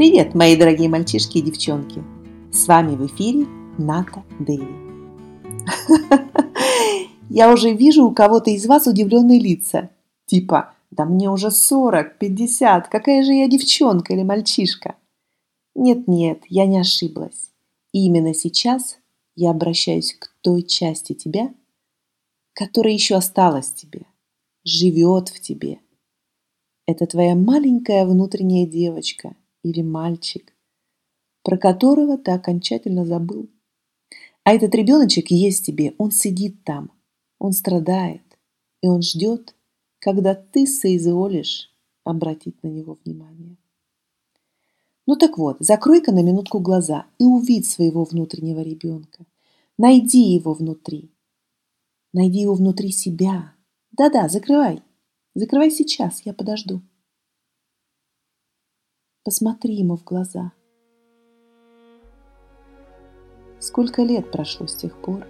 Привет, мои дорогие мальчишки и девчонки! С вами в эфире Ната Дэви. Я уже вижу у кого-то из вас удивленные лица. Типа, да мне уже 40, 50, какая же я девчонка или мальчишка? Нет-нет, я не ошиблась. И именно сейчас я обращаюсь к той части тебя, которая еще осталась тебе, живет в тебе. Это твоя маленькая внутренняя девочка или мальчик, про которого ты окончательно забыл. А этот ребеночек есть тебе, он сидит там, он страдает, и он ждет, когда ты соизволишь обратить на него внимание. Ну так вот, закрой-ка на минутку глаза и увидь своего внутреннего ребенка. Найди его внутри. Найди его внутри себя. Да-да, закрывай. Закрывай сейчас, я подожду. Посмотри ему в глаза. Сколько лет прошло с тех пор,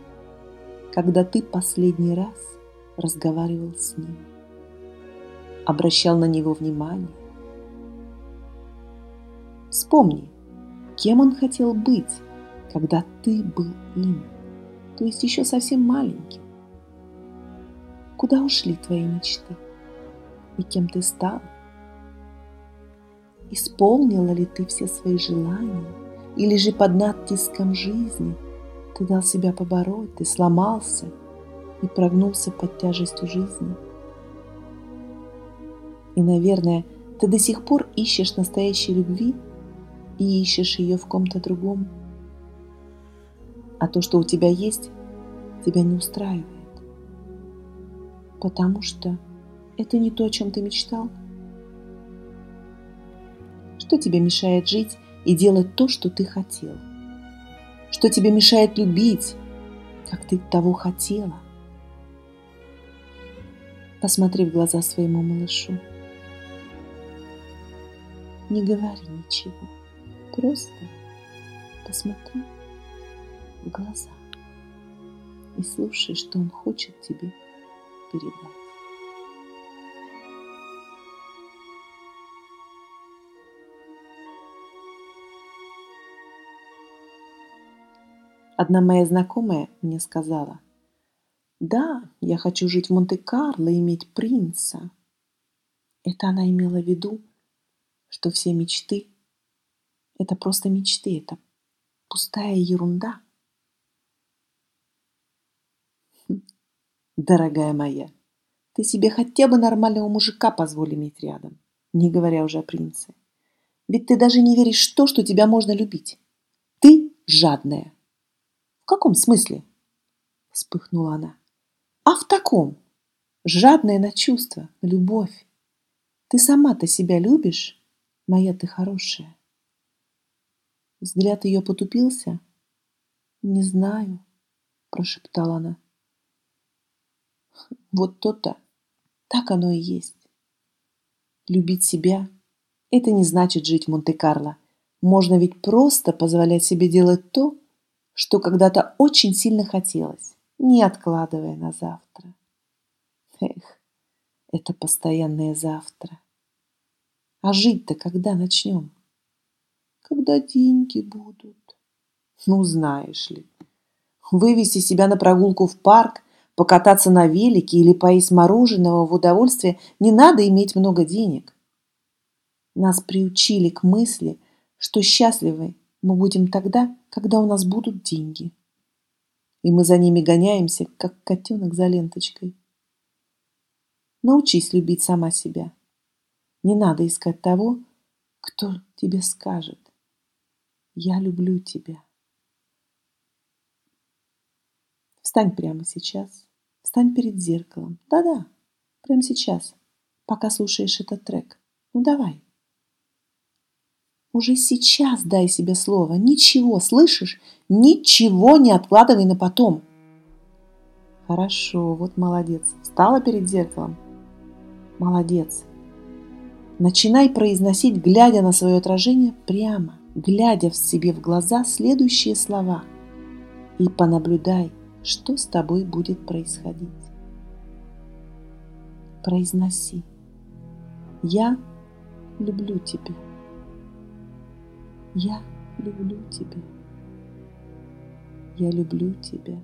когда ты последний раз разговаривал с ним, обращал на него внимание. Вспомни, кем он хотел быть, когда ты был им, то есть еще совсем маленьким. Куда ушли твои мечты? И кем ты стал? Исполнила ли ты все свои желания? Или же под натиском жизни ты дал себя побороть, ты сломался и прогнулся под тяжестью жизни? И, наверное, ты до сих пор ищешь настоящей любви и ищешь ее в ком-то другом. А то, что у тебя есть, тебя не устраивает. Потому что это не то, о чем ты мечтал – что тебе мешает жить и делать то, что ты хотел? Что тебе мешает любить, как ты того хотела? Посмотри в глаза своему малышу. Не говори ничего, просто посмотри в глаза и слушай, что он хочет тебе передать. Одна моя знакомая мне сказала, «Да, я хочу жить в Монте-Карло и иметь принца». Это она имела в виду, что все мечты – это просто мечты, это пустая ерунда. Дорогая моя, ты себе хотя бы нормального мужика позволь иметь рядом, не говоря уже о принце. Ведь ты даже не веришь в то, что тебя можно любить. Ты жадная каком смысле?» Вспыхнула она. «А в таком. Жадная на чувства, на любовь. Ты сама-то себя любишь, моя ты хорошая?» Взгляд ее потупился. «Не знаю», – прошептала она. «Вот то-то, так оно и есть. Любить себя – это не значит жить в Монте-Карло. Можно ведь просто позволять себе делать то, что когда-то очень сильно хотелось, не откладывая на завтра. Эх, это постоянное завтра. А жить-то когда начнем? Когда деньги будут? Ну, знаешь ли, вывести себя на прогулку в парк, покататься на велике или поесть мороженого в удовольствие не надо иметь много денег. Нас приучили к мысли, что счастливы мы будем тогда, когда у нас будут деньги. И мы за ними гоняемся, как котенок за ленточкой. Научись любить сама себя. Не надо искать того, кто тебе скажет «Я люблю тебя». Встань прямо сейчас. Встань перед зеркалом. Да-да, прямо сейчас, пока слушаешь этот трек. Ну давай. Уже сейчас дай себе слово. Ничего, слышишь? Ничего не откладывай на потом. Хорошо, вот молодец. Встала перед зеркалом. Молодец. Начинай произносить, глядя на свое отражение прямо, глядя в себе в глаза следующие слова. И понаблюдай, что с тобой будет происходить. Произноси. Я люблю тебя. Я люблю тебя. Я люблю тебя.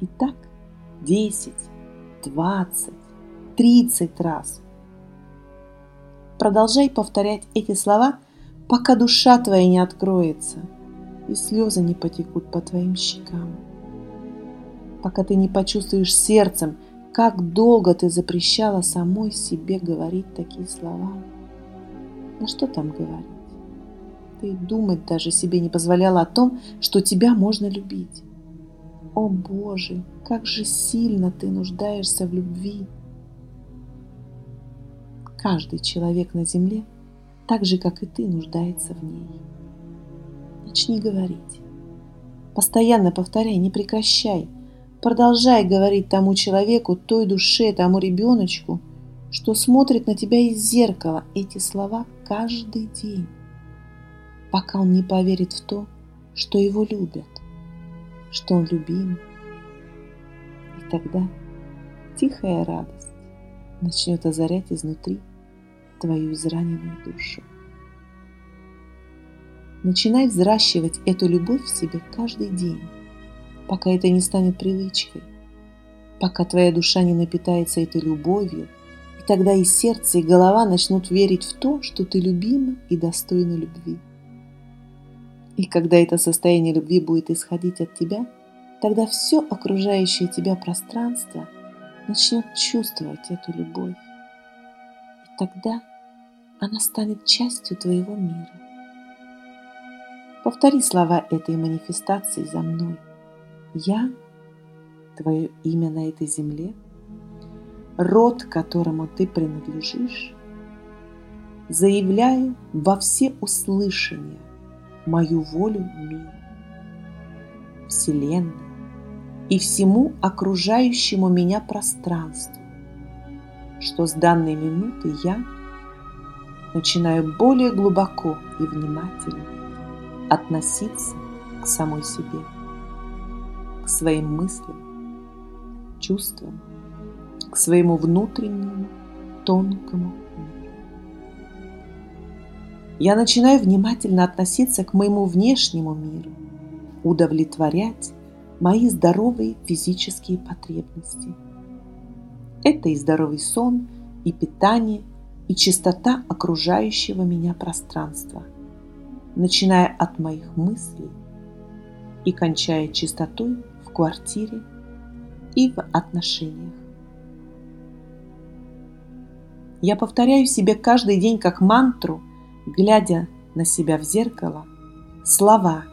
И так десять, двадцать, тридцать раз. Продолжай повторять эти слова, пока душа твоя не откроется и слезы не потекут по твоим щекам. Пока ты не почувствуешь сердцем, как долго ты запрещала самой себе говорить такие слова. На что там говорить? Ты думать даже себе не позволяла о том, что тебя можно любить. О Боже, как же сильно ты нуждаешься в любви. Каждый человек на земле, так же, как и ты, нуждается в ней. Начни говорить. Постоянно повторяй, не прекращай. Продолжай говорить тому человеку, той душе, тому ребеночку, что смотрит на тебя из зеркала эти слова каждый день, пока он не поверит в то, что его любят, что он любим. И тогда тихая радость начнет озарять изнутри твою израненную душу. Начинай взращивать эту любовь в себе каждый день, пока это не станет привычкой, пока твоя душа не напитается этой любовью, и тогда и сердце, и голова начнут верить в то, что ты любима и достойна любви. И когда это состояние любви будет исходить от тебя, тогда все окружающее тебя пространство начнет чувствовать эту любовь. И тогда она станет частью твоего мира. Повтори слова этой манифестации за мной. Я – твое имя на этой земле, род, которому ты принадлежишь, заявляю во все услышания мою волю миру, Вселенной и всему окружающему меня пространству, что с данной минуты я начинаю более глубоко и внимательно относиться к самой себе, к своим мыслям, чувствам, к своему внутреннему тонкому. Я начинаю внимательно относиться к моему внешнему миру, удовлетворять мои здоровые физические потребности. Это и здоровый сон, и питание, и чистота окружающего меня пространства – начиная от моих мыслей и кончая чистотой в квартире и в отношениях. Я повторяю себе каждый день как мантру, глядя на себя в зеркало, слова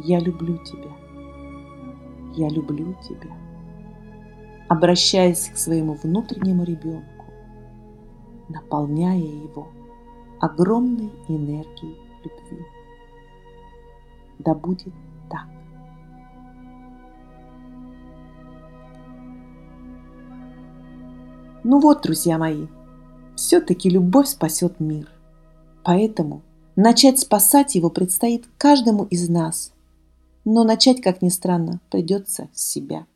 «Я люблю тебя», «Я люблю тебя», обращаясь к своему внутреннему ребенку, наполняя его огромной энергией любви. Да будет так. Ну вот, друзья мои, все-таки любовь спасет мир. Поэтому начать спасать его предстоит каждому из нас. Но начать, как ни странно, придется с себя.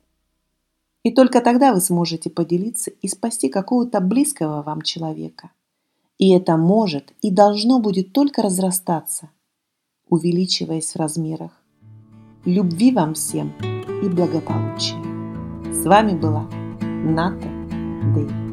И только тогда вы сможете поделиться и спасти какого-то близкого вам человека – и это может и должно будет только разрастаться, увеличиваясь в размерах. Любви вам всем и благополучия. С вами была Ната Дэй.